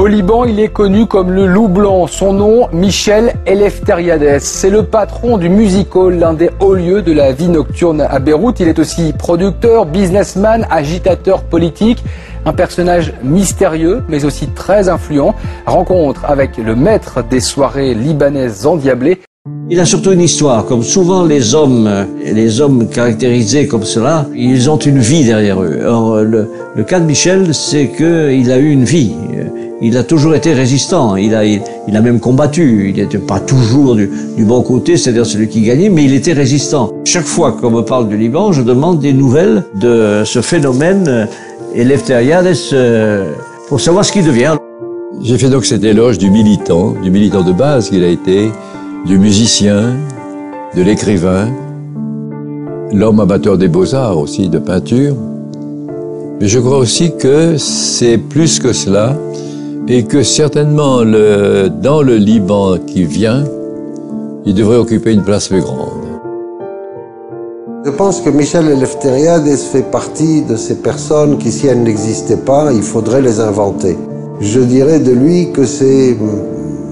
Au Liban, il est connu comme le loup blanc. Son nom, Michel Eleftheriades. C'est le patron du Music Hall, l'un des hauts lieux de la vie nocturne à Beyrouth. Il est aussi producteur, businessman, agitateur politique. Un personnage mystérieux, mais aussi très influent. Rencontre avec le maître des soirées libanaises endiablées. Il a surtout une histoire, comme souvent les hommes, les hommes caractérisés comme cela, ils ont une vie derrière eux. Or, le, cas de Michel, c'est qu'il a eu une vie. Il a toujours été résistant. Il a, il, a même combattu. Il n'était pas toujours du, bon côté, c'est-à-dire celui qui gagnait, mais il était résistant. Chaque fois qu'on me parle du Liban, je demande des nouvelles de ce phénomène Eleftheriades euh, pour savoir ce qu'il devient. J'ai fait donc cet éloge du militant, du militant de base qu'il a été, du musicien, de l'écrivain, l'homme amateur des beaux-arts aussi, de peinture. Mais je crois aussi que c'est plus que cela et que certainement dans le Liban qui vient, il devrait occuper une place plus grande. Je pense que Michel Eleftheriades fait partie de ces personnes qui, si elles n'existaient pas, il faudrait les inventer. Je dirais de lui que c'est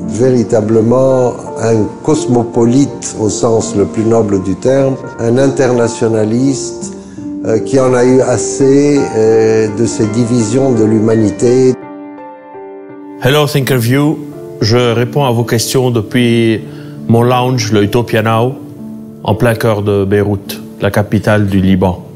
véritablement un cosmopolite au sens le plus noble du terme, un internationaliste euh, qui en a eu assez euh, de ces divisions de l'humanité. Hello Thinkerview, je réponds à vos questions depuis mon lounge, le Utopia Now, en plein cœur de Beyrouth, la capitale du Liban.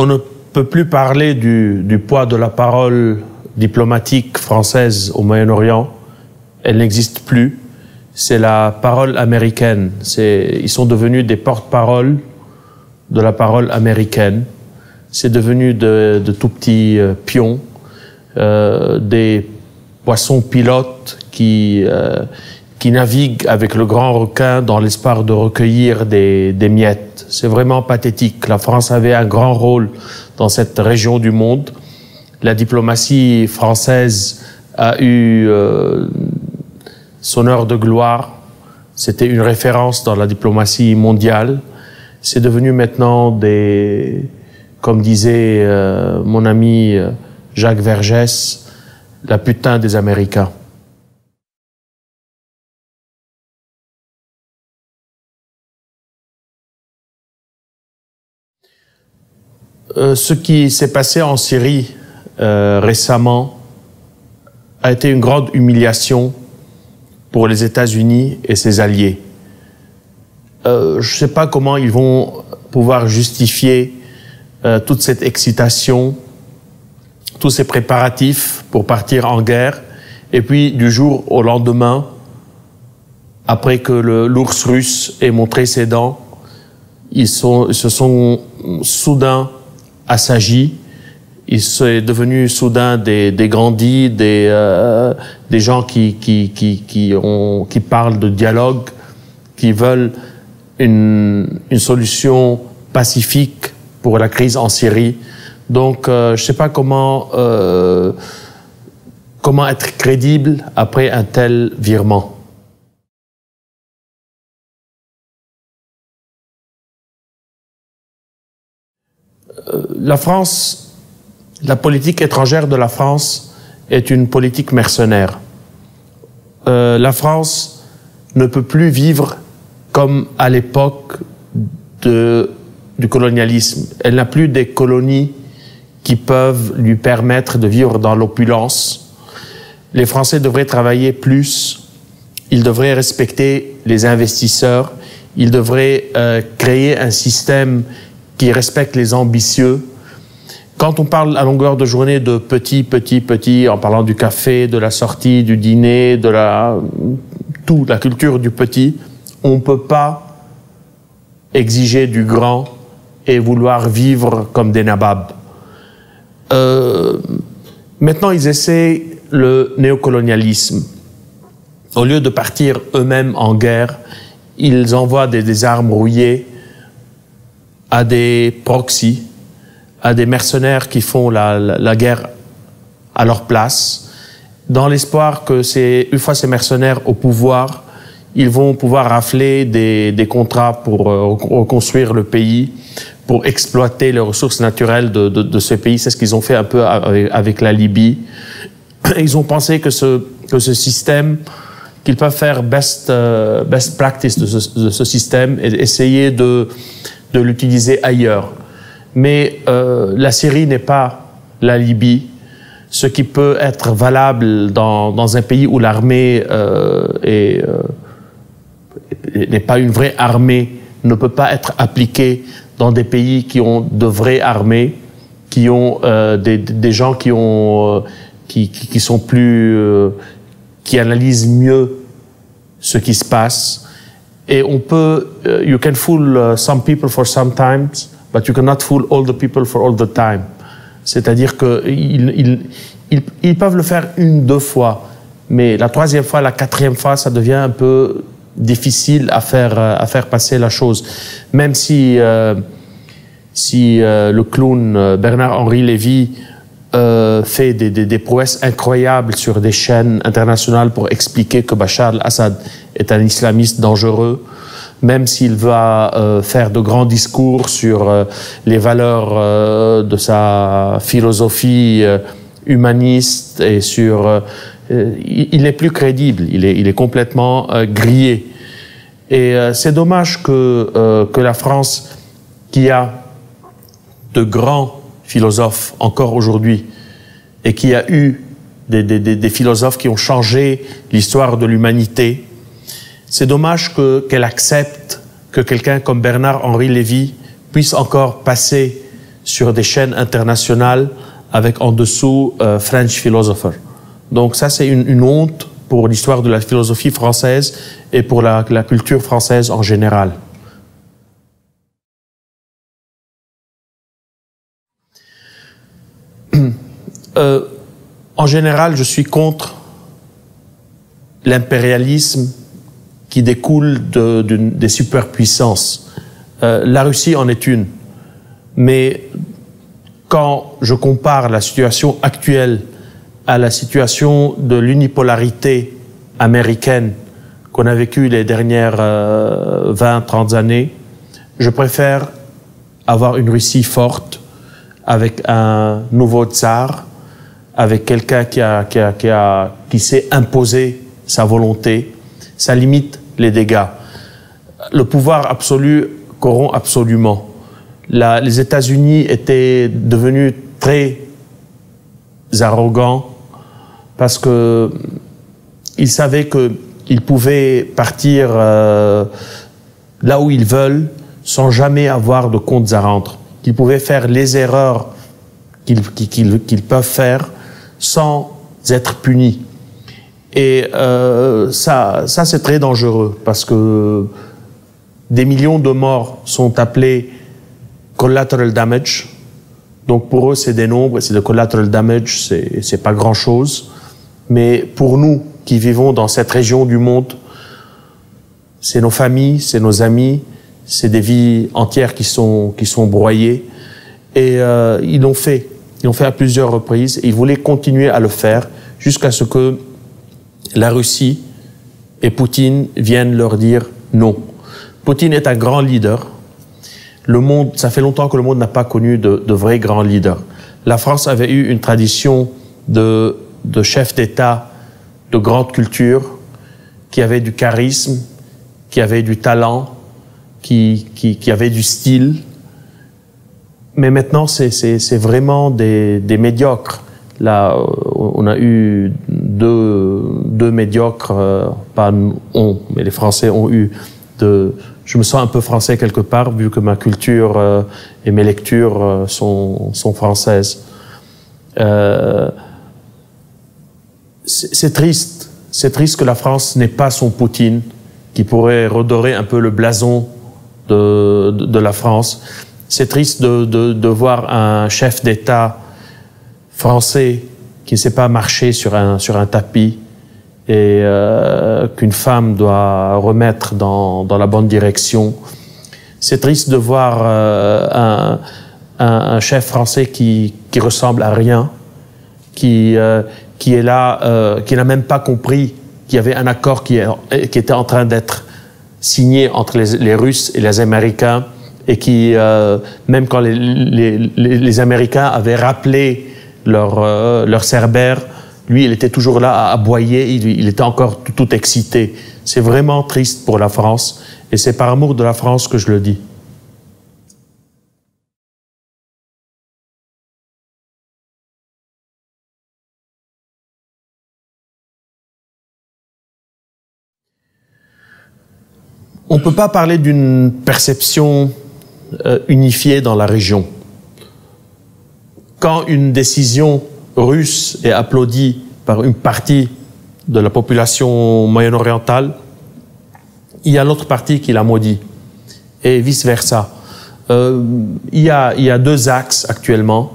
On ne peut plus parler du, poids de la parole diplomatique française au Moyen-Orient. Elle n'existe plus. C'est la parole américaine. Ils sont devenus des porte-parole de la parole américaine. C'est devenu de, de, tout petits euh, pions, euh, des poissons pilotes qui, euh, qui naviguent avec le grand requin dans l'espoir de recueillir des, des miettes. C'est vraiment pathétique. La France avait un grand rôle dans cette région du monde. La diplomatie française a eu euh, son heure de gloire. C'était une référence dans la diplomatie mondiale. C'est devenu maintenant des, comme disait euh, mon ami euh, Jacques Vergès, la putain des Américains. Euh, ce qui s'est passé en Syrie euh, récemment a été une grande humiliation pour les États-Unis et ses alliés. Euh, je ne sais pas comment ils vont pouvoir justifier euh, toute cette excitation, tous ces préparatifs pour partir en guerre, et puis du jour au lendemain, après que l'ours russe ait montré ses dents, ils, sont, ils se sont soudain assagis. Ils sont devenus soudain des, des grandis, des, euh, des gens qui, qui, qui, qui, ont, qui parlent de dialogue, qui veulent une, une solution pacifique pour la crise en Syrie. Donc, euh, je ne sais pas comment, euh, comment être crédible après un tel virement. La France, la politique étrangère de la France est une politique mercenaire. Euh, la France ne peut plus vivre comme à l'époque du colonialisme. Elle n'a plus des colonies qui peuvent lui permettre de vivre dans l'opulence. Les Français devraient travailler plus, ils devraient respecter les investisseurs, ils devraient euh, créer un système qui respecte les ambitieux. Quand on parle à longueur de journée de petit, petit, petit, en parlant du café, de la sortie, du dîner, de la tout, la culture du petit, on ne peut pas exiger du grand et vouloir vivre comme des nababs. Euh, maintenant, ils essaient le néocolonialisme. Au lieu de partir eux-mêmes en guerre, ils envoient des, des armes rouillées à des proxys, à des mercenaires qui font la, la, la guerre à leur place, dans l'espoir que c'est une fois ces mercenaires au pouvoir, ils vont pouvoir rafler des, des contrats pour euh, reconstruire le pays, pour exploiter les ressources naturelles de, de, de ce pays. C'est ce qu'ils ont fait un peu avec, avec, la Libye. Ils ont pensé que ce, que ce système, qu'ils peuvent faire best, uh, best practice de ce, de ce, système et essayer de, de l'utiliser ailleurs. Mais euh, la Syrie n'est pas la Libye. Ce qui peut être valable dans, un pays où l'armée euh, euh, n'est pas une vraie armée, ne peut pas être appliqué dans des pays qui ont de vraies armées, qui ont des, gens qui ont qui, qui, qui, sont plus qui analysent mieux ce qui se passe et on peut uh, you can fool uh, some people for sometimes but you cannot fool all the people for all the time. C'est-à-dire que ils, ils, ils, peuvent le faire une deux fois mais la troisième fois la quatrième fois ça devient un peu difficile à faire à faire passer la chose. Même si euh, si euh, le clown euh, Bernard-Henri Lévy euh, fait des, des, des, prouesses incroyables sur des chaînes internationales pour expliquer que Bachar al-Assad est un islamiste dangereux, même s'il va euh, faire de grands discours sur euh, les valeurs euh, de sa philosophie humaniste et sur... il est plus crédible, il est, il est complètement grillé. Et c'est dommage que, que la France, qui a de grands philosophes encore aujourd'hui et qui a eu des, des, des, philosophes qui ont changé l'histoire de l'humanité. C'est dommage que, qu'elle accepte que quelqu'un comme Bernard-Henri Lévy puisse encore passer sur des chaînes internationales avec en dessous euh, French philosopher. Donc ça, c'est une, une honte pour l'histoire de la philosophie française et pour la, la culture française en général. Euh, en général, je suis contre l'impérialisme qui découle de, de, des superpuissances. Euh, la Russie en est une. Mais quand je compare la situation actuelle à la situation de l'unipolarité américaine qu'on a vécue les dernières euh, 20, 30 années, je préfère avoir une Russie forte avec un nouveau tsar avec quelqu'un qui, a, qui, a, qui, a, qui s'est imposé sa volonté, ça limite les dégâts. Le pouvoir absolu corrompt absolument. Les États-Unis étaient devenus très arrogants parce que ils savaient qu'ils pouvaient partir euh, là où ils veulent sans jamais avoir de comptes à rendre. Qu'ils pouvaient faire les erreurs qu'ils qu'ils qu'ils peuvent faire sans être puni. Et euh, ça, ça c'est très dangereux parce que des millions de morts sont appelés collateral damage. Donc pour eux, c'est des nombres, c'est de collateral damage, c'est, c'est pas grand chose. Mais pour nous qui vivons dans cette région du monde, c'est nos familles, c'est nos amis, c'est des vies entières qui sont, qui sont broyées. Et euh, ils l'ont fait. Ils l'ont fait à plusieurs reprises et ils voulaient continuer à le faire jusqu'à ce que la Russie et Poutine viennent leur dire non. Poutine est un grand leader. Le monde, ça fait longtemps que le monde n'a pas connu de, de vrais grands leaders. La France avait eu une tradition de, de chefs d'État de grande culture, qui avaient du charisme, qui avaient du talent, qui, qui, qui avaient du style, mais maintenant, c'est vraiment des, médiocres. Là, on a eu deux, deux médiocres, euh, pas on, mais les Français ont eu de. Je me sens un peu français quelque part, vu que ma culture euh, et mes lectures euh, sont, françaises. C'est triste. C'est triste que la France n'ait pas son Poutine, qui pourrait redorer un peu le blason de la France c'est triste de, de, de, voir un chef d'État français qui ne sait pas marcher sur un, sur un tapis et euh, qu'une femme doit remettre dans, dans, la bonne direction. C'est triste de voir euh, un, un, chef français qui, qui ressemble à rien, qui, euh, qui est là, euh, qui n'a même pas compris qu'il y avait un accord qui, qui était en train d'être signé entre les, Russes et les Américains et qui, euh, même quand les, les, Américains avaient rappelé leur, euh, leur cerbère, lui, il était toujours là à aboyer, il, il était encore tout, tout excité. C'est vraiment triste pour la France et c'est par amour de la France que je le dis. On ne peut pas parler d'une perception euh, unifiée dans la région. Quand une décision russe est applaudie par une partie de la population moyen-orientale, il y a l'autre partie qui la maudit, et vice-versa. Euh, il, y a, deux axes actuellement.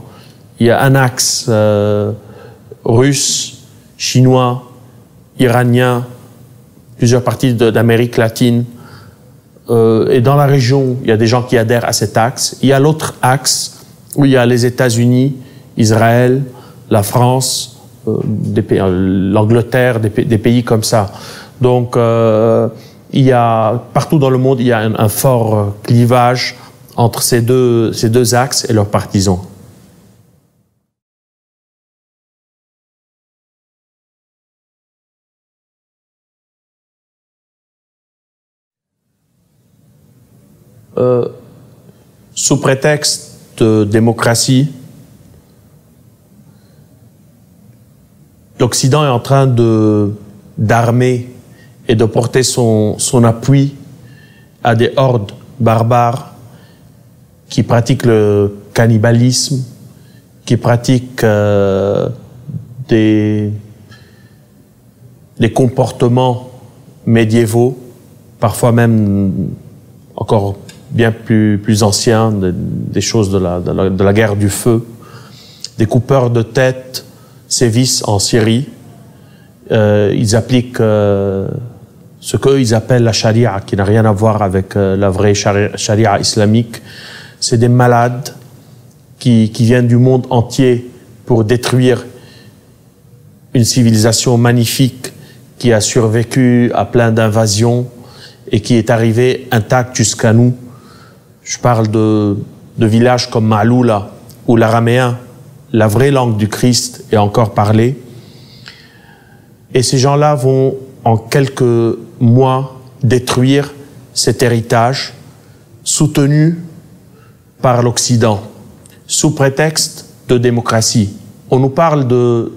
Il y a un axe euh, russe, chinois, iranien, plusieurs parties d'Amérique latine, euh, et dans la région, il y a des gens qui adhèrent à cet axe. Il y a l'autre axe où il y a les États-Unis, Israël, la France, euh, euh l'Angleterre, des, pays comme ça. Donc, euh, il y a partout dans le monde, il y a un, fort clivage entre ces deux axes et leurs partisans. Euh, sous prétexte de démocratie, l'Occident est en train d'armer et de porter son, son appui à des hordes barbares qui pratiquent le cannibalisme, qui pratiquent euh, des, des comportements médiévaux, parfois même encore bien plus, plus anciens, des, choses de la, de la, guerre du feu. Des coupeurs de tête sévissent en Syrie. Euh, ils appliquent euh, ce qu'eux ils appellent la charia, qui n'a rien à voir avec euh, la vraie charia, islamique. C'est des malades qui, qui viennent du monde entier pour détruire une civilisation magnifique qui a survécu à plein d'invasions et qui est arrivée intacte jusqu'à nous je parle de, de villages comme Maloula, où l'araméen, la vraie langue du Christ, est encore parlée. Et ces gens-là vont, en quelques mois, détruire cet héritage soutenu par l'Occident, sous prétexte de démocratie. On nous parle de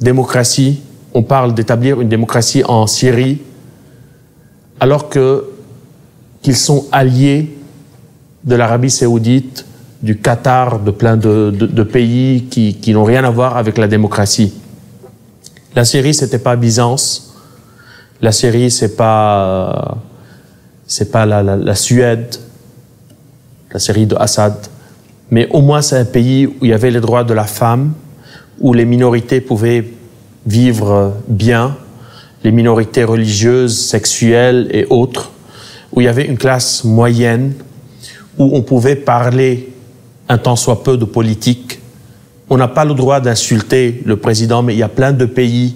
démocratie, on parle d'établir une démocratie en Syrie, alors que qu'ils sont alliés de l'Arabie saoudite, du Qatar, de plein de, pays qui, qui n'ont rien à voir avec la démocratie. La Syrie, c'était pas Byzance. La Syrie, c'est pas, c'est pas la, Suède, la Syrie de Assad. Mais au moins, c'est un pays où il y avait les droits de la femme, où les minorités pouvaient vivre bien, les minorités religieuses, sexuelles et autres, où il y avait une classe moyenne où on pouvait parler un tant soit peu de politique. On n'a pas le droit d'insulter le président, mais il y a plein de pays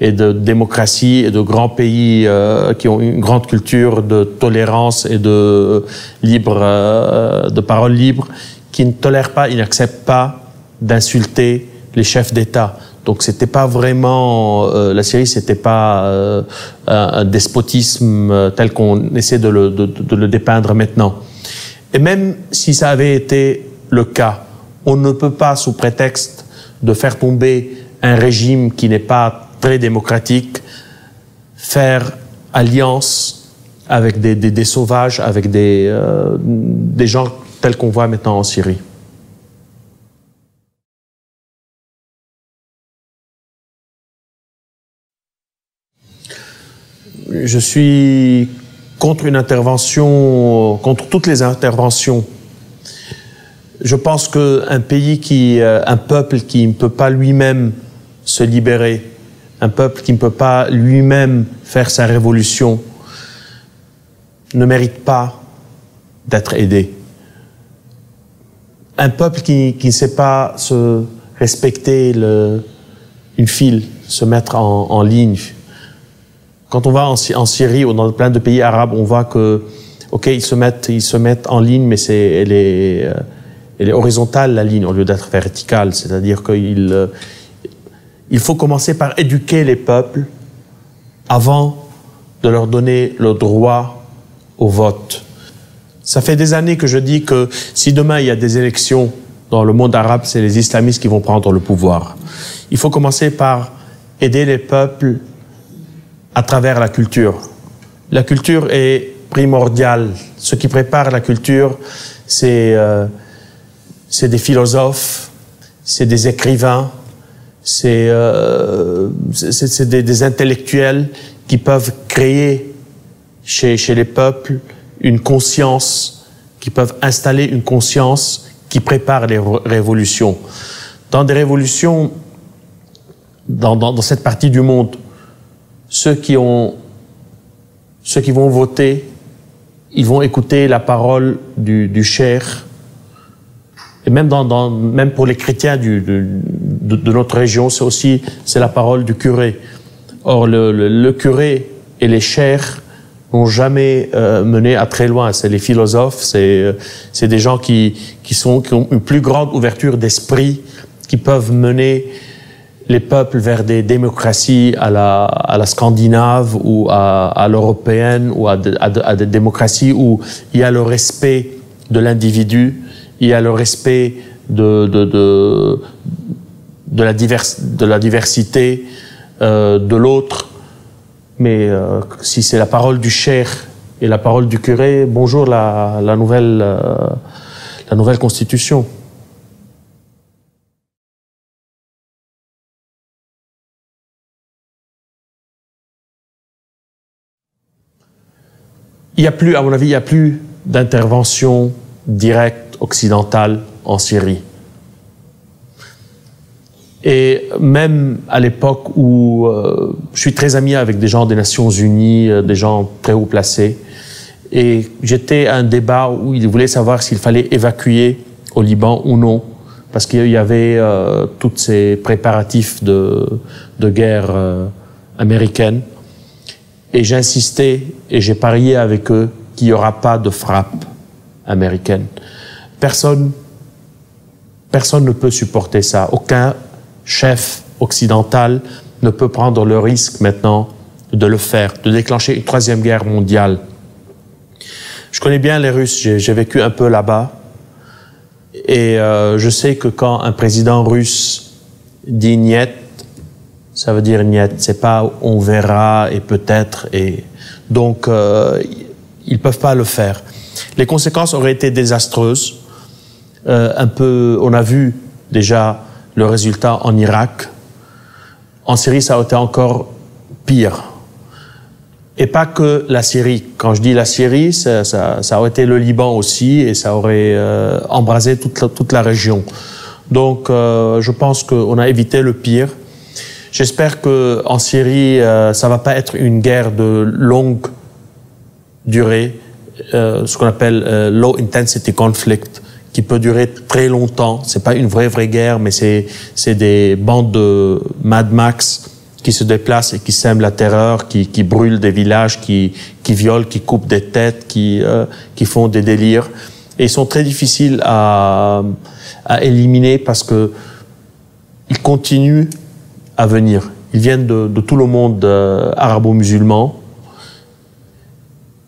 et de démocratie et de grands pays euh, qui ont une grande culture de tolérance et de libre, euh, de parole libre, qui ne tolèrent pas, ils n'acceptent pas d'insulter les chefs d'État. Donc c'était pas vraiment euh, la Syrie, c'était pas euh, un, despotisme euh, tel qu'on essaie de le dépeindre maintenant. Et même si ça avait été le cas, on ne peut pas, sous prétexte de faire tomber un régime qui n'est pas très démocratique, faire alliance avec des, sauvages, avec des, euh, des gens tels qu'on voit maintenant en Syrie. Je suis contre une intervention, contre toutes les interventions. Je pense qu'un pays qui, euh, un peuple qui ne peut pas lui-même se libérer, un peuple qui ne peut pas lui-même faire sa révolution, ne mérite pas d'être aidé. Un peuple qui, ne sait pas se respecter une file, se mettre en ligne, quand on va en, Syrie ou dans plein de pays arabes, on voit que, ok, ils se mettent, ils se mettent en ligne, mais c'est, elle est, euh, elle est horizontale la ligne au lieu d'être verticale. C'est-à-dire qu'il euh, il faut commencer par éduquer les peuples avant de leur donner le droit au vote. Ça fait des années que je dis que si demain il y a des élections dans le monde arabe, c'est les islamistes qui vont prendre le pouvoir. Il faut commencer par aider les peuples à travers la culture. La culture est primordiale. Ce qui prépare la culture, c'est euh, des philosophes, c'est des écrivains, c'est euh, des, des, intellectuels qui peuvent créer chez, chez les peuples une conscience, qui peuvent installer une conscience qui prépare les révolutions. Dans des révolutions, dans, dans, dans cette partie du monde, ceux qui ont, ceux qui vont voter, ils vont écouter la parole du, du cher. Et même dans, dans, même pour les chrétiens du, de, de, notre région, c'est aussi, c'est la parole du curé. Or, le, le, le curé et les chers n'ont jamais euh, mené à très loin. C'est les philosophes, c'est euh, c'est des gens qui qui sont qui ont une plus grande ouverture d'esprit, qui peuvent mener les peuples vers des démocraties à la, à la scandinave ou à, à l'européenne ou à, de, à, des démocraties où il y a le respect de l'individu, il y a le respect de, de, de, de, la, divers, de la diversité euh, de l'autre. Mais euh, si c'est la parole du cher et la parole du curé, bonjour la, la nouvelle, euh, la nouvelle constitution. Il n'y a plus, à mon avis, il n'y a plus d'intervention directe occidentale en Syrie. Et même à l'époque où euh, je suis très ami avec des gens des Nations Unies, euh, des gens très haut placés, et j'étais à un débat où ils voulaient savoir s'il fallait évacuer au Liban ou non, parce qu'il y avait euh, tous ces préparatifs de, guerre euh, américaine. Et j'insistais et j'ai parié avec eux qu'il n'y aura pas de frappe américaine. Personne, personne ne peut supporter ça. Aucun chef occidental ne peut prendre le risque maintenant de le faire, de déclencher une troisième guerre mondiale. Je connais bien les Russes, j'ai vécu un peu là-bas. Et euh, je sais que quand un président russe dit niet, ça veut dire niet. C'est pas on verra et peut-être et donc euh, ils peuvent pas le faire. Les conséquences auraient été désastreuses. Euh, un peu, on a vu déjà le résultat en Irak. En Syrie, ça a été encore pire. Et pas que la Syrie. Quand je dis la Syrie, ça, ça, ça aurait été le Liban aussi et ça aurait euh, embrasé toute la, toute la région. Donc, euh, je pense qu'on a évité le pire. J'espère que en Syrie, euh, ça va pas être une guerre de longue durée, euh, ce qu'on appelle euh, low intensity conflict, qui peut durer très longtemps. C'est pas une vraie vraie guerre, mais c'est c'est des bandes de Mad Max qui se déplacent et qui sèment la terreur, qui, qui brûlent des villages, qui qui violent, qui coupent des têtes, qui euh, qui font des délires. Et ils sont très difficiles à à éliminer parce que ils continuent à venir. Ils viennent de, tout le monde euh, arabo-musulman.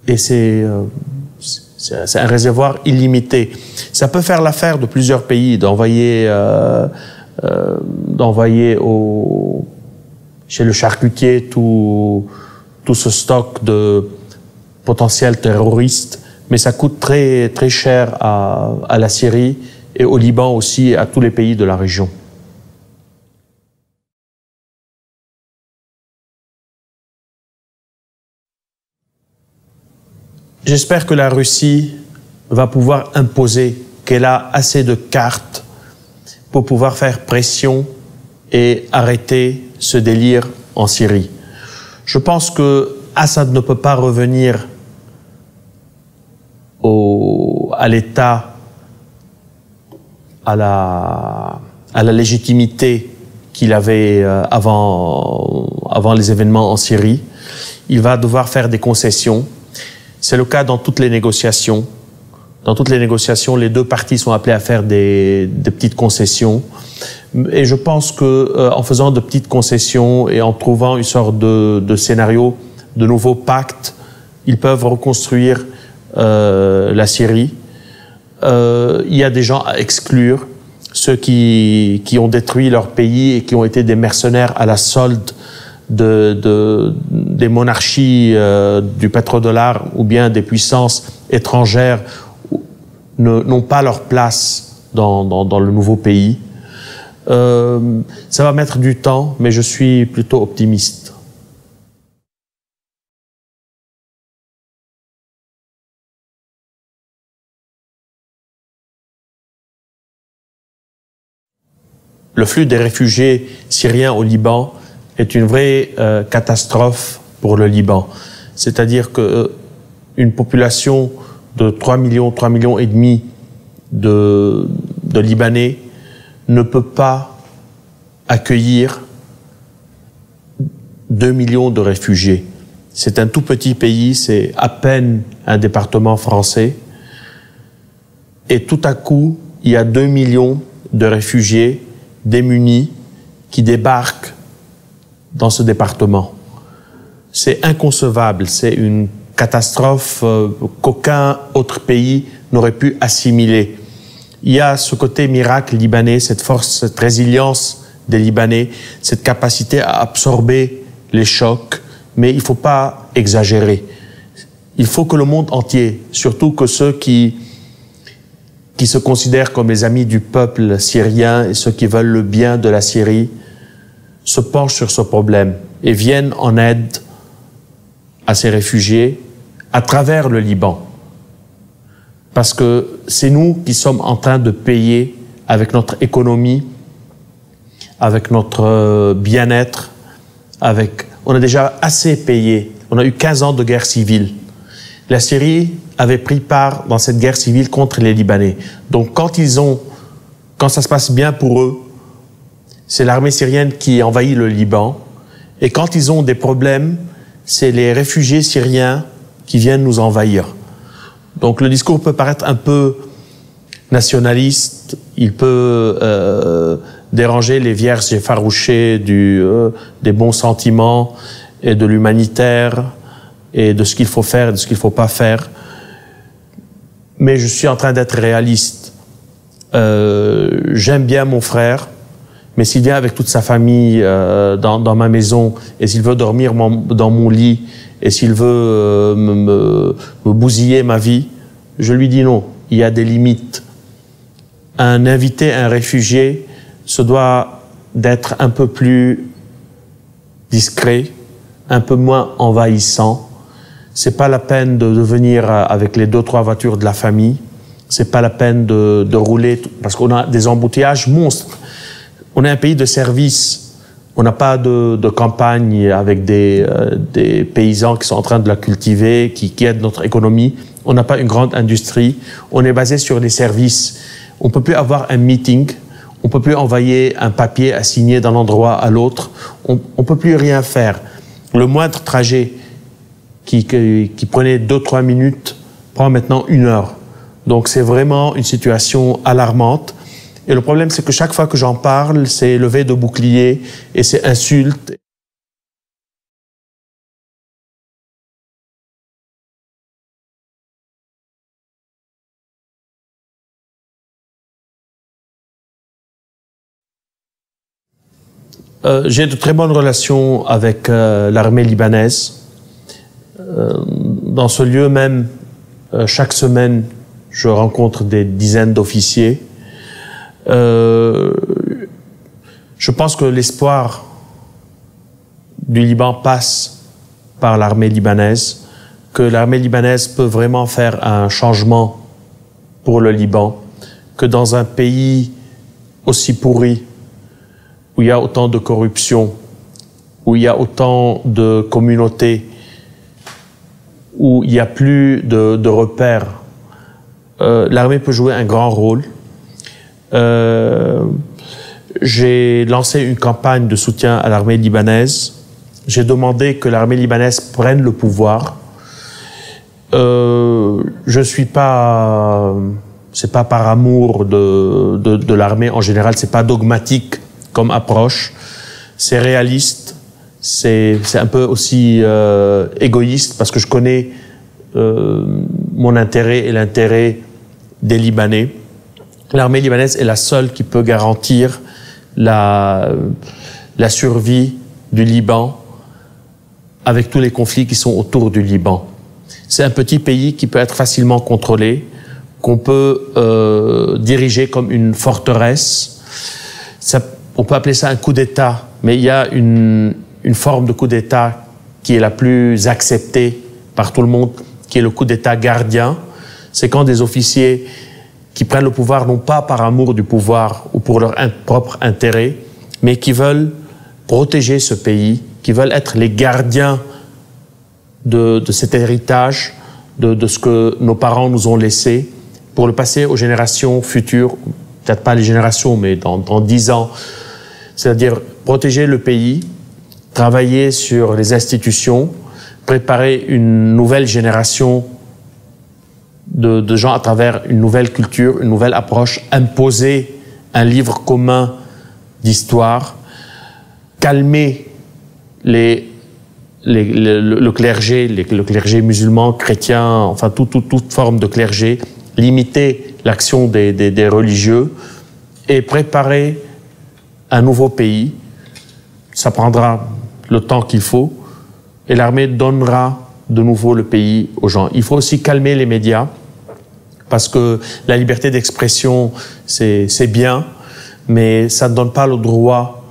Et c'est euh, c'est un réservoir illimité. Ça peut faire l'affaire de plusieurs pays d'envoyer euh, d'envoyer au chez le charcutier tout ce stock de potentiels terroristes, mais ça coûte très très cher à, à la Syrie et au Liban aussi à tous les pays de la région. J'espère que la Russie va pouvoir imposer qu'elle a assez de cartes pour pouvoir faire pression et arrêter ce délire en Syrie. Je pense que Assad ne peut pas revenir au, à l'État, à la, à la légitimité qu'il avait euh, avant, avant les événements en Syrie. Il va devoir faire des concessions. C'est le cas dans toutes les négociations. Dans toutes les négociations, les deux parties sont appelées à faire des, petites concessions. Et je pense que euh, en faisant de petites concessions et en trouvant une sorte de, de scénario, de nouveaux pactes, ils peuvent reconstruire euh, la Syrie. Euh, il y a des gens à exclure, ceux qui, qui ont détruit leur pays et qui ont été des mercenaires à la solde de, de des monarchies euh, du pétrodollar ou bien des puissances étrangères n'ont pas leur place dans, dans, dans le nouveau pays. Euh, ça va mettre du temps, mais je suis plutôt optimiste. Le flux des réfugiés syriens au Liban est une vraie euh, catastrophe pour le Liban. C'est-à-dire que euh, une population de 3 millions, 3 millions et demi de, de Libanais ne peut pas accueillir 2 millions de réfugiés. C'est un tout petit pays, c'est à peine un département français. Et tout à coup, il y a 2 millions de réfugiés démunis qui débarquent dans ce département. C'est inconcevable, c'est une catastrophe euh, qu'aucun autre pays n'aurait pu assimiler. Il y a ce côté miracle libanais, cette force, cette résilience des Libanais, cette capacité à absorber les chocs, mais il ne faut pas exagérer. Il faut que le monde entier, surtout que ceux qui, qui se considèrent comme les amis du peuple syrien et ceux qui veulent le bien de la Syrie, se penchent sur ce problème et viennent en aide à ces réfugiés à travers le Liban. Parce que c'est nous qui sommes en train de payer avec notre économie, avec notre euh, bien-être, avec, on a déjà assez payé. On a eu 15 ans de guerre civile. La Syrie avait pris part dans cette guerre civile contre les Libanais. Donc quand ils ont, quand ça se passe bien pour eux, c'est l'armée syrienne qui envahit le Liban. Et quand ils ont des problèmes, c'est les réfugiés syriens qui viennent nous envahir. Donc le discours peut paraître un peu nationaliste, il peut euh, déranger les vierges effarouchées du, euh, des bons sentiments et de l'humanitaire et de ce qu'il faut faire et de ce qu'il ne faut pas faire. Mais je suis en train d'être réaliste. Euh, J'aime bien mon frère, mais s'il vient avec toute sa famille euh, dans, ma maison et s'il veut dormir dans mon lit et s'il veut euh, me, bousiller ma vie, je lui dis non. Il y a des limites. Un invité, un réfugié, se doit d'être un peu plus discret, un peu moins envahissant. C'est pas la peine de, venir avec les deux trois voitures de la famille. C'est pas la peine de rouler parce qu'on a des embouteillages monstres. On est un pays de service. On n'a pas de, de, campagne avec des, euh, des, paysans qui sont en train de la cultiver, qui, qui aident notre économie. On n'a pas une grande industrie. On est basé sur les services. On peut plus avoir un meeting. On peut plus envoyer un papier à signer d'un endroit à l'autre. On, on peut plus rien faire. Le moindre trajet qui, qui, qui prenait deux trois minutes prend maintenant une heure. Donc c'est vraiment une situation alarmante. Et le problème, c'est que chaque fois que j'en parle, c'est levé de bouclier et c'est insulte. Euh, J'ai de très bonnes relations avec euh, l'armée libanaise. Euh, dans ce lieu même, chaque semaine, je rencontre des dizaines d'officiers. Euh, je pense que l'espoir du Liban passe par l'armée libanaise, que l'armée libanaise peut vraiment faire un changement pour le Liban, que dans un pays aussi pourri, où il y a autant de corruption, où il y a autant de communautés, où il n'y a plus de, repères, euh, l'armée peut jouer un grand rôle. Euh, j'ai lancé une campagne de soutien à l'armée libanaise j'ai demandé que l'armée libanaise prenne le pouvoir. Euh, je suis pas, c'est pas par amour de, de, l'armée en général, c'est pas dogmatique comme approche, c'est réaliste, c'est un peu aussi euh, égoïste parce que je connais euh, mon intérêt et l'intérêt des Libanais. L'armée libanaise est la seule qui peut garantir la, la survie du Liban avec tous les conflits qui sont autour du Liban. C'est un petit pays qui peut être facilement contrôlé, qu'on peut euh, diriger comme une forteresse. Ça, on peut appeler ça un coup d'État, mais il y a une, une forme de coup d'État qui est la plus acceptée par tout le monde, qui est le coup d'État gardien. C'est quand des officiers qui prennent le pouvoir non pas par amour du pouvoir ou pour leur propre intérêt, mais qui veulent protéger ce pays, qui veulent être les gardiens de, de cet héritage, de, de, ce que nos parents nous ont laissé, pour le passer aux générations futures, peut-être pas les générations, mais dans dix ans. C'est-à-dire protéger le pays, travailler sur les institutions, préparer une nouvelle génération de, gens à travers une nouvelle culture, une nouvelle approche, imposer un livre commun d'histoire, calmer le, le, clergé, le clergé musulman, chrétien, enfin tout, tout, toute forme de clergé, limiter l'action des religieux et préparer un nouveau pays. Ça prendra le temps qu'il faut et l'armée donnera de nouveau le pays aux gens. Il faut aussi calmer les médias parce que la liberté d'expression, c'est bien, mais ça ne donne pas le droit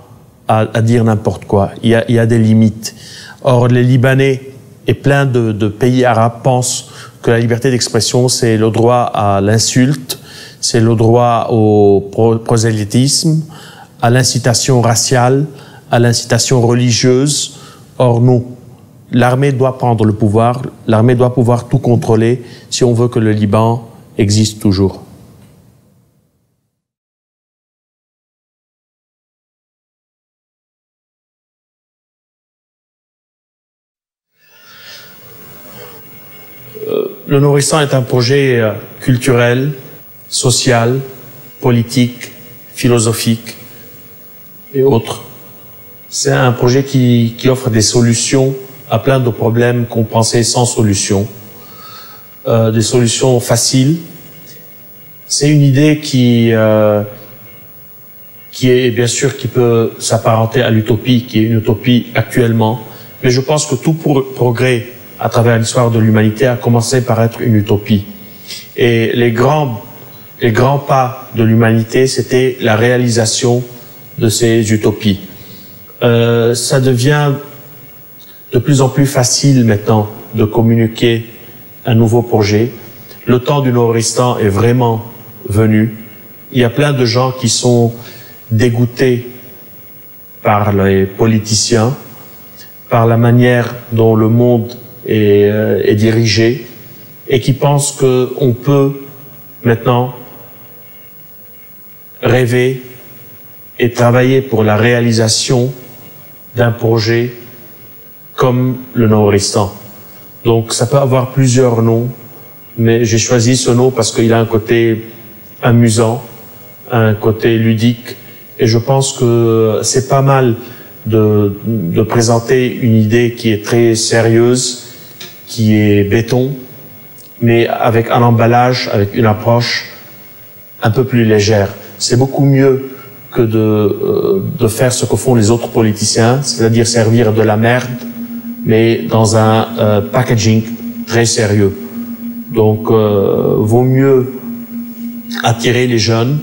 à, à dire n'importe quoi. Il y, a, il y, a, des limites. Or, les Libanais et plein de, de pays arabes pensent que la liberté d'expression, c'est le droit à l'insulte, c'est le droit au prosélytisme, à l'incitation raciale, à l'incitation religieuse. Or, non. L'armée doit prendre le pouvoir, l'armée doit pouvoir tout contrôler si on veut que le Liban existe toujours. Euh, le Nourrisson est un projet euh, culturel, social, politique, philosophique et autres. C'est un projet qui, qui, offre des solutions à plein de problèmes qu'on pensait sans solution, euh, des solutions faciles. C'est une idée qui euh, qui est bien sûr qui peut s'apparenter à l'utopie, qui est une utopie actuellement, mais je pense que tout progrès à travers l'histoire de l'humanité a commencé par être une utopie. Et les grands les grands pas de l'humanité, c'était la réalisation de ces utopies. Euh, ça devient de plus en plus facile maintenant de communiquer un nouveau projet. Le temps du Nord-Istan est vraiment venu. Il y a plein de gens qui sont dégoûtés par les politiciens, par la manière dont le monde est, euh, est dirigé, et qui pensent qu'on peut maintenant rêver et travailler pour la réalisation d'un projet comme le Nord-Istan. Donc ça peut avoir plusieurs noms, mais j'ai choisi ce nom parce qu'il a un côté amusant, un côté ludique, et je pense que c'est pas mal de, de, présenter une idée qui est très sérieuse, qui est béton, mais avec un emballage, avec une approche un peu plus légère. C'est beaucoup mieux que de, euh, de faire ce que font les autres politiciens, c'est-à-dire servir de la merde, mais dans un euh, packaging très sérieux. Donc, euh, vaut mieux attirer les jeunes,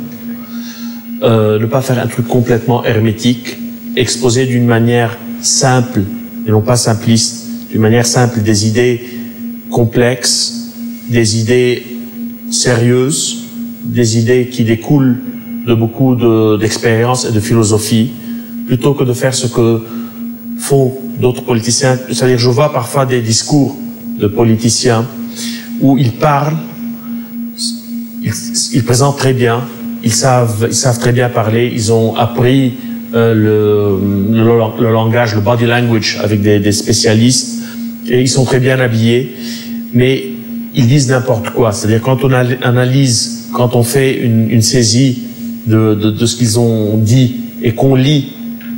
euh, ne pas faire un truc complètement hermétique, exposer d'une manière simple et non pas simpliste, d'une manière simple des idées complexes, des idées sérieuses, des idées qui découlent de beaucoup d'expérience et de philosophie, plutôt que de faire ce que font d'autres politiciens. C'est-à-dire, je vois parfois des discours de politiciens où ils parlent, ils, présentent très bien, ils savent, ils savent très bien parler, ils ont appris euh, le, langage, le body language avec des, des, spécialistes et ils sont très bien habillés, mais ils disent n'importe quoi. C'est-à-dire quand on analyse, quand on fait une, saisie de ce qu'ils ont dit et qu'on lit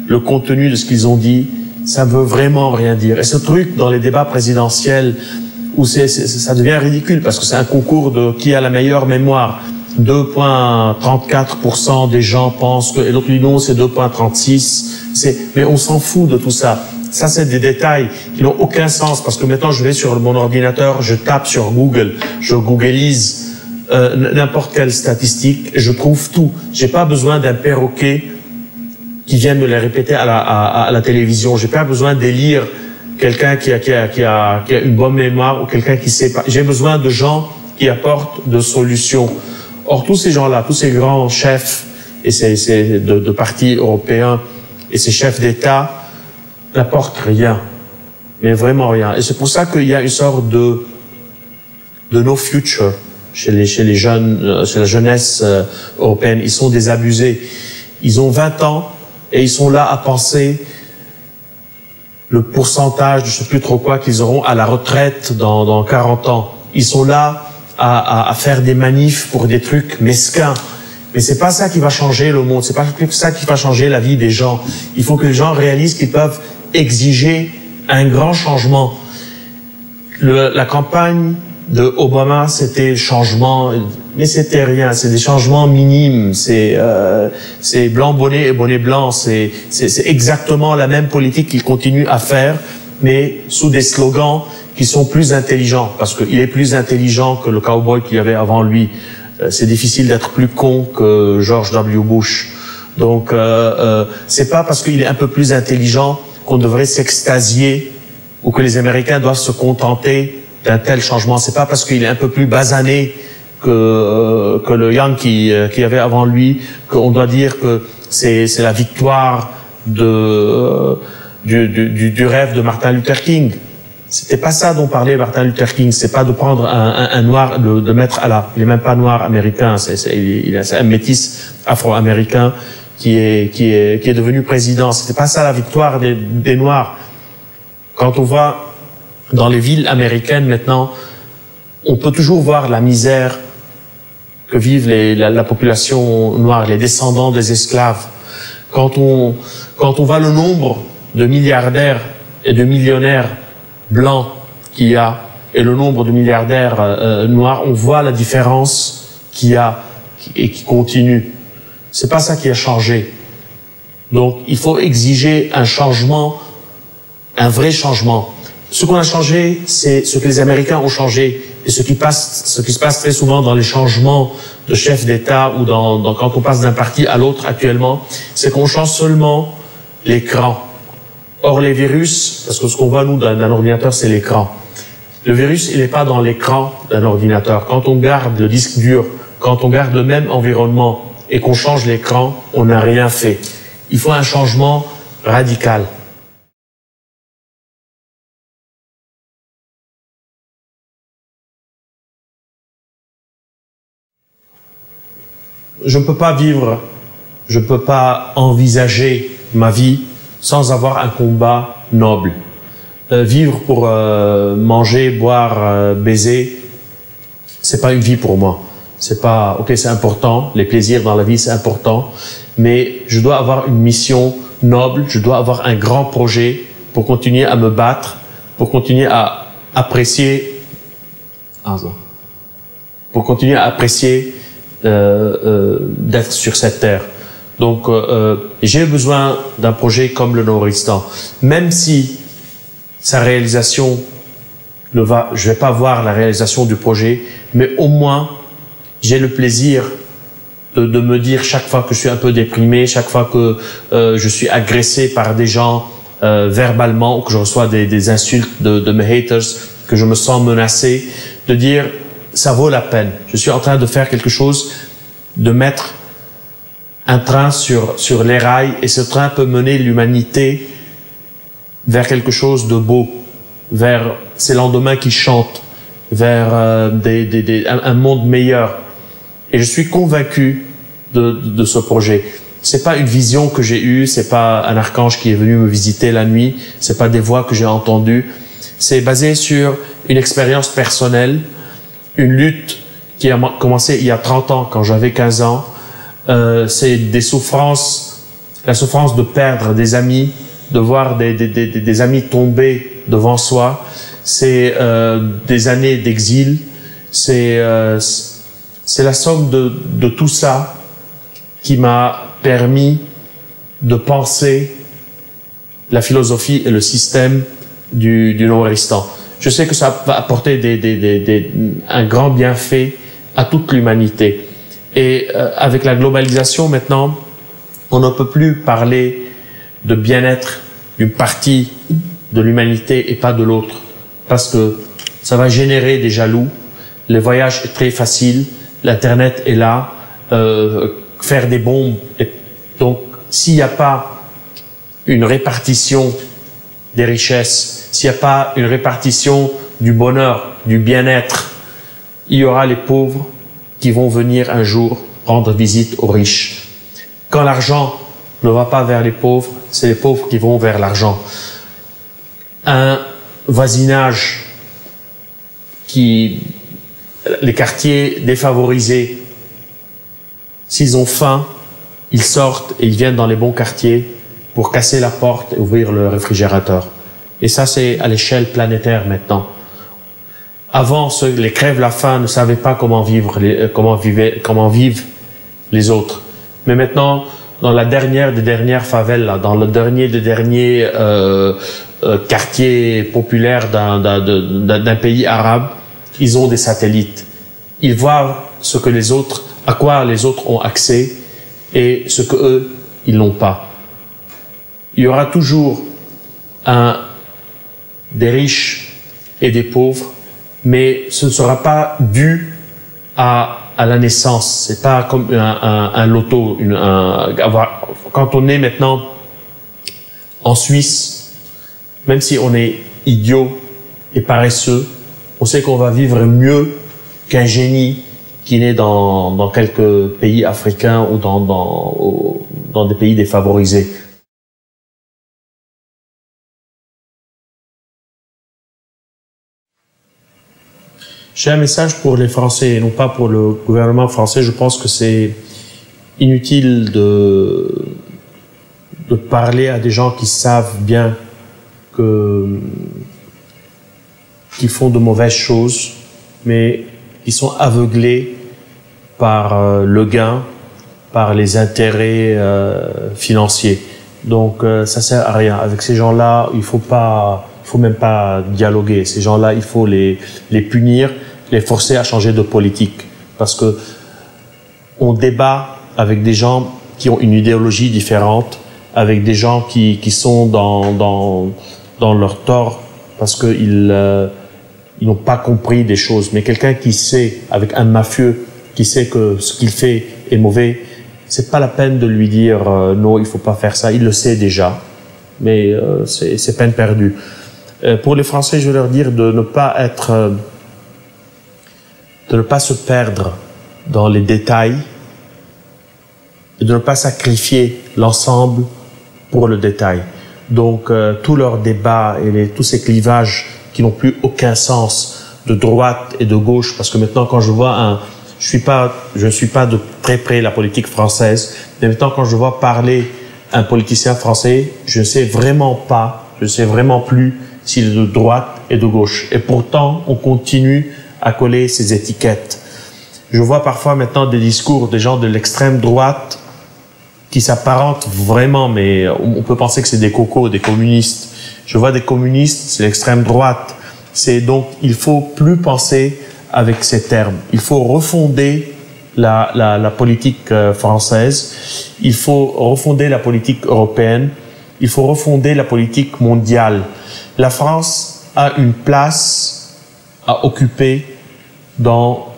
le contenu de ce qu'ils ont dit, ça veut vraiment rien dire. Et ce truc dans les débats présidentiels où c'est, ça devient ridicule parce que c'est un concours de qui a la meilleure mémoire. 2,34% des gens pensent que, et l'autre dit non, c'est 2,36. C'est, mais on s'en fout de tout ça. Ça, c'est des détails qui n'ont aucun sens parce que maintenant, je vais sur mon ordinateur, je tape sur Google, je googleise euh, n'importe quelle statistique, je trouve tout. J'ai pas besoin d'un perroquet qui vient me les répéter à la, à, à la télévision. J'ai pas besoin d'élire quelqu'un qui a, qui, a, qui, a, qui a une bonne mémoire ou quelqu'un qui sait pas. J'ai besoin de gens qui apportent de solutions. Or, tous ces gens-là, tous ces grands chefs et ces, ces de, de, partis européens et ces chefs d'État n'apportent rien, mais vraiment rien. Et c'est pour ça qu'il y a une sorte de de no future chez les chez les jeunes, euh, chez la jeunesse euh, européenne. Ils sont désabusés. Ils ont 20 ans et ils sont là à penser le pourcentage, je sais plus trop quoi, qu'ils auront à la retraite dans, dans 40 ans. Ils sont là à, à, faire des manifs pour des trucs mesquins. Mais c'est pas ça qui va changer le monde. C'est pas ça qui va changer la vie des gens. Il faut que les gens réalisent qu'ils peuvent exiger un grand changement. La campagne de Obama, c'était changement, mais c'était rien. C'est des changements minimes. C'est euh, c'est blanc bonnet et bonnet blanc. C'est c'est exactement la même politique qu'il continue à faire, mais sous des slogans qui sont plus intelligents, parce qu'il est plus intelligent que le cowboy qu'il y avait avant lui. Euh, c'est difficile d'être plus con que George W. Bush. Donc, euh, euh, c'est pas parce qu'il est un peu plus intelligent qu'on devrait s'extasier ou que les Américains doivent se contenter d'un tel changement. C'est pas parce qu'il est un peu plus basané que euh, que le Yang qui euh, qui avait avant lui qu'on doit dire que c'est c'est la victoire de euh, du, du, du rêve de Martin Luther King. C'était pas ça dont parlait Martin Luther King. C'est pas de prendre un, un, noir, de, de, mettre à la. Il est même pas noir américain. C'est, c'est, il est un métis afro-américain qui est qui est qui est devenu président. C'était pas ça la victoire des, des noirs. Quand on voit dans les villes américaines maintenant, on peut toujours voir la misère que vivent la, la population noire, les descendants des esclaves. Quand on quand on voit le nombre de milliardaires et de millionnaires blanc qu'il y a et le nombre de milliardaires euh, noirs, on voit la différence qu'il y a et qui continue. C'est pas ça qui a changé. Donc, il faut exiger un changement, un vrai changement. Ce qu'on a changé, c'est ce que les Américains ont changé et ce qui se passe très souvent dans les changements de chef d'État ou dans, quand on passe d'un parti à l'autre actuellement, c'est qu'on change seulement l'écran. Or, les virus, parce que ce qu'on voit, nous, d'un ordinateur, c'est l'écran. Le virus, il n'est pas dans l'écran d'un ordinateur. Quand on garde le disque dur, quand on garde le même environnement et qu'on change l'écran, on n'a rien fait. Il faut un changement radical. Je ne peux pas vivre, je ne peux pas envisager ma vie sans avoir un combat noble. Euh, vivre pour euh, manger, boire, euh, baiser, c'est pas une vie pour moi. C'est pas ok, c'est important. Les plaisirs dans la vie, c'est important, mais je dois avoir une mission noble. Je dois avoir un grand projet pour continuer à me battre, pour continuer à apprécier, pour continuer à apprécier d'être sur cette terre. Donc, euh, j'ai besoin d'un projet comme le Nordistan, même si sa réalisation ne va, je vais pas voir la réalisation du projet, mais au moins j'ai le plaisir de, me dire chaque fois que je suis un peu déprimé, chaque fois que euh, je suis agressé par des gens euh, verbalement ou que je reçois des, des insultes de, de, mes haters, que je me sens menacé, de dire ça vaut la peine. Je suis en train de faire quelque chose, de mettre un train sur, sur les rails et ce train peut mener l'humanité vers quelque chose de beau, vers ces lendemains qui chantent, vers euh, des, des, des, un, monde meilleur. Et je suis convaincu de, de, de, ce projet. c'est pas une vision que j'ai eue, c'est pas un archange qui est venu me visiter la nuit, c'est pas des voix que j'ai entendues. C'est basé sur une expérience personnelle, une lutte qui a commencé il y a 30 ans quand j'avais 15 ans. Euh, c'est des souffrances, la souffrance de perdre des amis, de voir des, des, des, des amis tomber devant soi. C'est euh, des années d'exil. C'est euh, la somme de, de tout ça qui m'a permis de penser la philosophie et le système du, du Nouveau-Ristan. Je sais que ça va apporter des, des, des, un grand bienfait à toute l'humanité. Et euh, avec la globalisation maintenant, on ne peut plus parler de bien-être d'une partie de l'humanité et pas de l'autre, parce que ça va générer des jaloux. Le voyage est très facile, l'internet est là, euh, faire des bombes. Donc, s'il n'y a pas une répartition des richesses, s'il n'y a pas une répartition du bonheur, du bien-être, il y aura les pauvres qui vont venir un jour rendre visite aux riches. Quand l'argent ne va pas vers les pauvres, c'est les pauvres qui vont vers l'argent. Un voisinage qui, les quartiers défavorisés, S'ils ont faim, ils sortent et ils viennent dans les bons quartiers pour casser la porte et ouvrir le réfrigérateur. Et ça, c'est à l'échelle planétaire maintenant. Avant, les crèves la faim ne savaient pas comment vivre, euh, comment vivre, comment vivent les autres. Mais maintenant, dans la dernière des dernières favelles, dans le dernier des derniers euh, euh, quartiers populaires d'un pays arabe, ils ont des satellites. Ils voient ce que les autres à quoi les autres ont accès et ce que eux, ils n'ont pas. Il y aura toujours un, des riches et des pauvres, mais ce ne sera pas dû à, à la naissance. C'est pas comme un, un, un loto. Une, un, quand on est maintenant en Suisse, même si on est idiot et paresseux, on sait qu'on va vivre mieux qu'un génie qui naît dans, dans quelques pays africains ou dans, dans, dans des pays défavorisés. J'ai un message pour les Français et non pas pour le gouvernement français. Je pense que c'est inutile de, de parler à des gens qui savent bien que qu'ils font de mauvaises choses, mais ils sont aveuglés par euh, le gain, par les intérêts euh, financiers. Donc euh, ça sert à rien. Avec ces gens-là, il faut pas, faut même pas dialoguer. Ces gens-là, il faut les les punir, les forcer à changer de politique, parce que on débat avec des gens qui ont une idéologie différente, avec des gens qui qui sont dans dans dans leur tort parce qu'ils euh, ils n'ont pas compris des choses. Mais quelqu'un qui sait, avec un mafieux, qui sait que ce qu'il fait est mauvais, c'est pas la peine de lui dire euh, non, il faut pas faire ça. Il le sait déjà, mais euh, c'est peine perdue. Euh, pour les Français, je veux leur dire de ne pas être, euh, de ne pas se perdre dans les détails, et de ne pas sacrifier l'ensemble pour le détail. Donc euh, tous leurs débats et tous ces clivages qui n'ont plus aucun sens de droite et de gauche, parce que maintenant quand je vois un, je suis je ne suis pas de très près la politique française, mais maintenant quand je vois parler un politicien français, je ne sais vraiment pas, je ne sais vraiment plus s'il est de droite et de gauche. Et pourtant, on continue à coller ces étiquettes. Je vois parfois maintenant des discours des gens de l'extrême droite qui s'apparentent vraiment, mais on peut penser que c'est des cocos, des communistes. Je vois des communistes, c'est l'extrême droite. C'est donc, il faut plus penser avec ces termes. Il faut refonder la, politique euh, française. Il faut refonder la politique européenne. Il faut refonder la politique mondiale. La France a une place à occuper dans,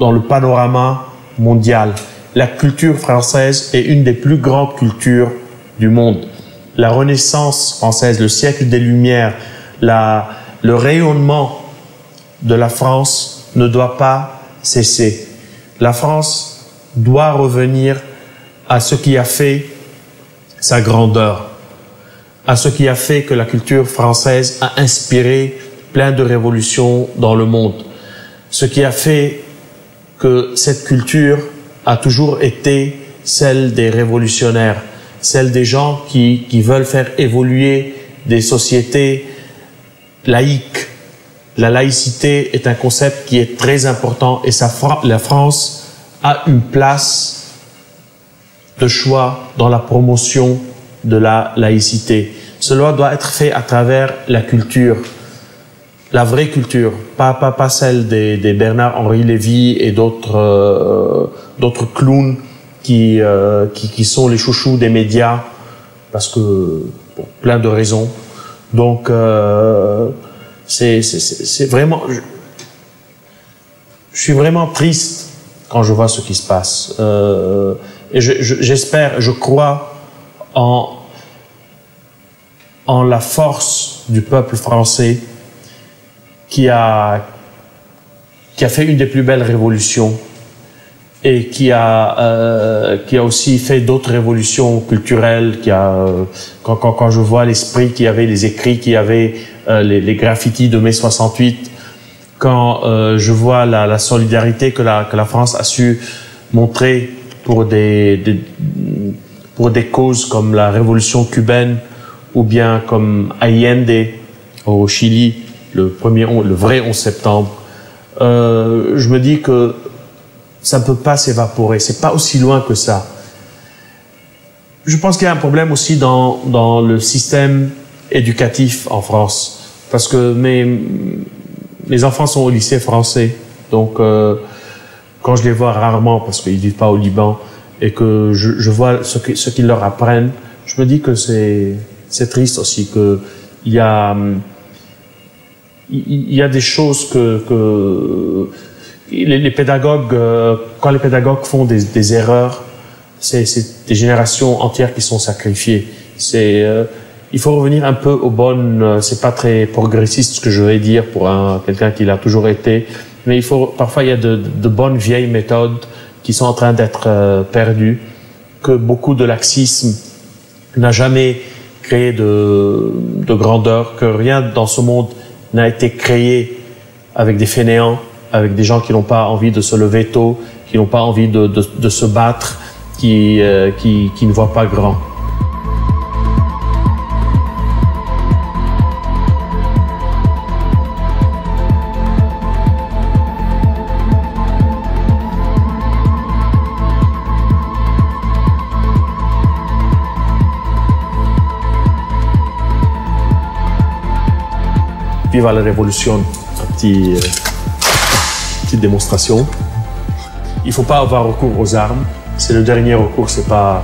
le panorama mondial. La culture française est une des plus grandes cultures du monde la Renaissance française, le siècle des Lumières, le rayonnement de la France ne doit pas cesser. La France doit revenir à ce qui a fait sa grandeur, à ce qui a fait que la culture française a inspiré plein de révolutions dans le monde, ce qui a fait que cette culture a toujours été celle des révolutionnaires, celle des gens qui, veulent faire évoluer des sociétés laïques. La laïcité est un concept qui est très important et la France a une place de choix dans la promotion de la laïcité. Cela doit être fait à travers la culture, la vraie culture, pas, pas, pas celle des, des Bernard-Henri Lévy et d'autres euh, clowns qui, euh, qui, qui, sont les chouchous des médias, parce que, pour plein de raisons. Donc, euh, c'est vraiment... Je, je, suis vraiment triste quand je vois ce qui se passe. Euh, et j'espère, je, je, crois en, en la force du peuple français qui a, qui a fait une des plus belles révolutions et qui a, euh, qui a aussi fait d'autres révolutions culturelles. Qui a, euh, quand, quand, quand, je vois l'esprit qui avait, les écrits qui avait, euh, les, les, graffitis de mai 68, quand euh, je vois la, la solidarité que la, que la France a su montrer pour des, des, pour des causes comme la révolution cubaine ou bien comme Allende au Chili le premier le vrai 11 septembre euh, je me dis que ça ne peut pas s'évaporer. C'est pas aussi loin que ça. Je pense qu'il y a un problème aussi dans, dans le système éducatif en France. Parce que mes, mes enfants sont au lycée français. Donc euh, quand je les vois rarement parce qu'ils vivent pas au Liban et que je, je vois ce qu'ils ce leur apprennent, je me dis que c'est triste aussi que il y a il y a des choses que, que les, pédagogues euh, quand les pédagogues font des, erreurs, c'est des générations entières qui sont sacrifiées. C'est euh, il faut revenir un peu aux bonnes. Euh, c'est pas très progressiste ce que je vais dire pour un quelqu'un qui l'a toujours été mais il faut parfois il y a de, bonnes vieilles méthodes qui sont en train d'être perdues, que beaucoup de laxisme n'a jamais créé de grandeur, que rien dans ce monde n'a été créé avec des fainéants, avec des gens qui n'ont pas envie de se lever tôt, qui n'ont pas envie de, de, de se battre, qui, euh, qui, qui ne voient pas grand. Viva la révolution, petit, euh, petite démonstration. Il ne faut pas avoir recours aux armes. C'est le dernier recours, c'est pas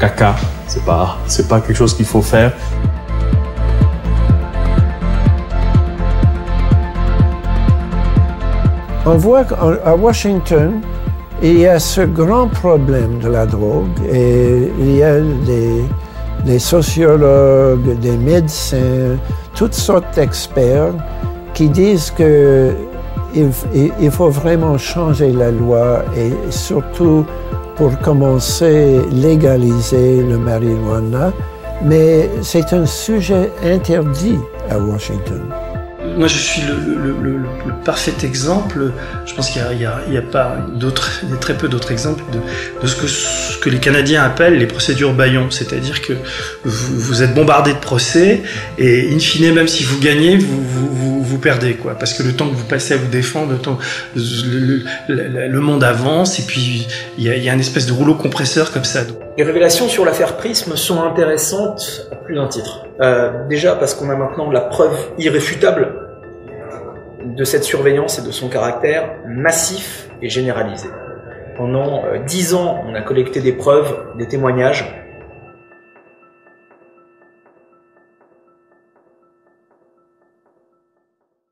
caca, c'est pas, pas quelque chose qu'il faut faire. On voit qu'à Washington, il y a ce grand problème de la drogue et il y a des, des sociologues, des médecins, toutes sortes d'experts qui disent que il, faut vraiment changer la loi et surtout pour commencer légaliser le marijuana, mais c'est un sujet interdit à Washington moi je suis le, le, le, le, parfait exemple. Je pense qu'il n'y a, a, a, pas d'autres, il y a très peu d'autres exemples de, de ce, que, ce, que, les Canadiens appellent les procédures Bayon. C'est-à-dire que vous, vous, êtes bombardé de procès et in fine, même si vous gagnez, vous, vous, vous, perdez. Quoi. Parce que le temps que vous passez à vous défendre, le, temps, le, monde avance et puis il y, a, y a une espèce de rouleau compresseur comme ça. Les révélations sur l'affaire Prism sont intéressantes à plus d'un titre. Euh, déjà parce qu'on a maintenant la preuve irréfutable de cette surveillance et de son caractère massif et généralisé. Pendant euh, dix ans, on a collecté des preuves, des témoignages